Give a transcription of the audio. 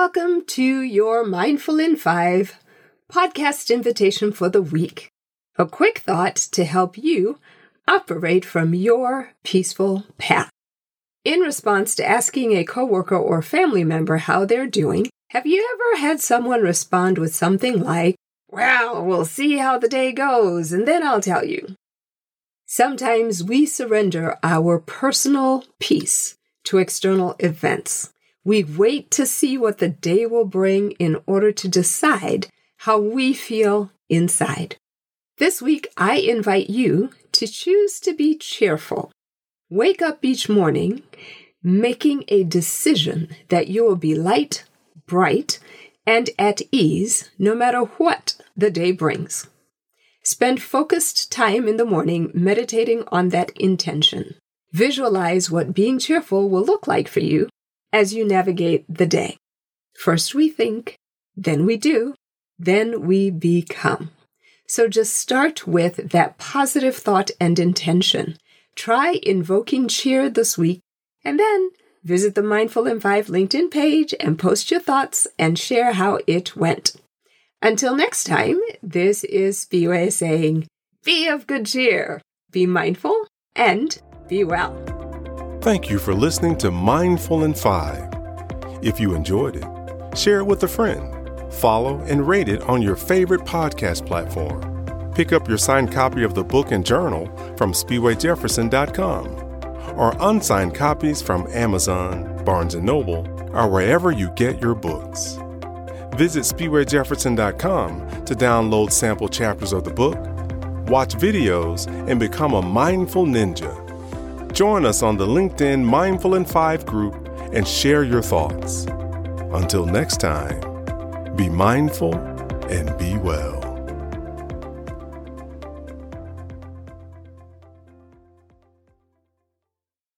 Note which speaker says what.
Speaker 1: Welcome to your Mindful in Five podcast invitation for the week. A quick thought to help you operate from your peaceful path. In response to asking a coworker or family member how they're doing, have you ever had someone respond with something like, Well, we'll see how the day goes, and then I'll tell you? Sometimes we surrender our personal peace to external events. We wait to see what the day will bring in order to decide how we feel inside. This week, I invite you to choose to be cheerful. Wake up each morning making a decision that you will be light, bright, and at ease no matter what the day brings. Spend focused time in the morning meditating on that intention. Visualize what being cheerful will look like for you as you navigate the day. First we think, then we do, then we become. So just start with that positive thought and intention. Try invoking cheer this week and then visit the Mindful in 5 LinkedIn page and post your thoughts and share how it went. Until next time, this is Spiwe saying, be of good cheer, be mindful, and be well.
Speaker 2: Thank you for listening to Mindful in 5. If you enjoyed it, share it with a friend, follow and rate it on your favorite podcast platform. Pick up your signed copy of the book and journal from SpiweJefferson.com or unsigned copies from Amazon, Barnes & Noble, or wherever you get your books. Visit SpiweJefferson.com to download sample chapters of the book, watch videos, and become a mindful ninja. Join us on the LinkedIn Mindful in 5 group and share your thoughts. Until next time, be mindful and be well.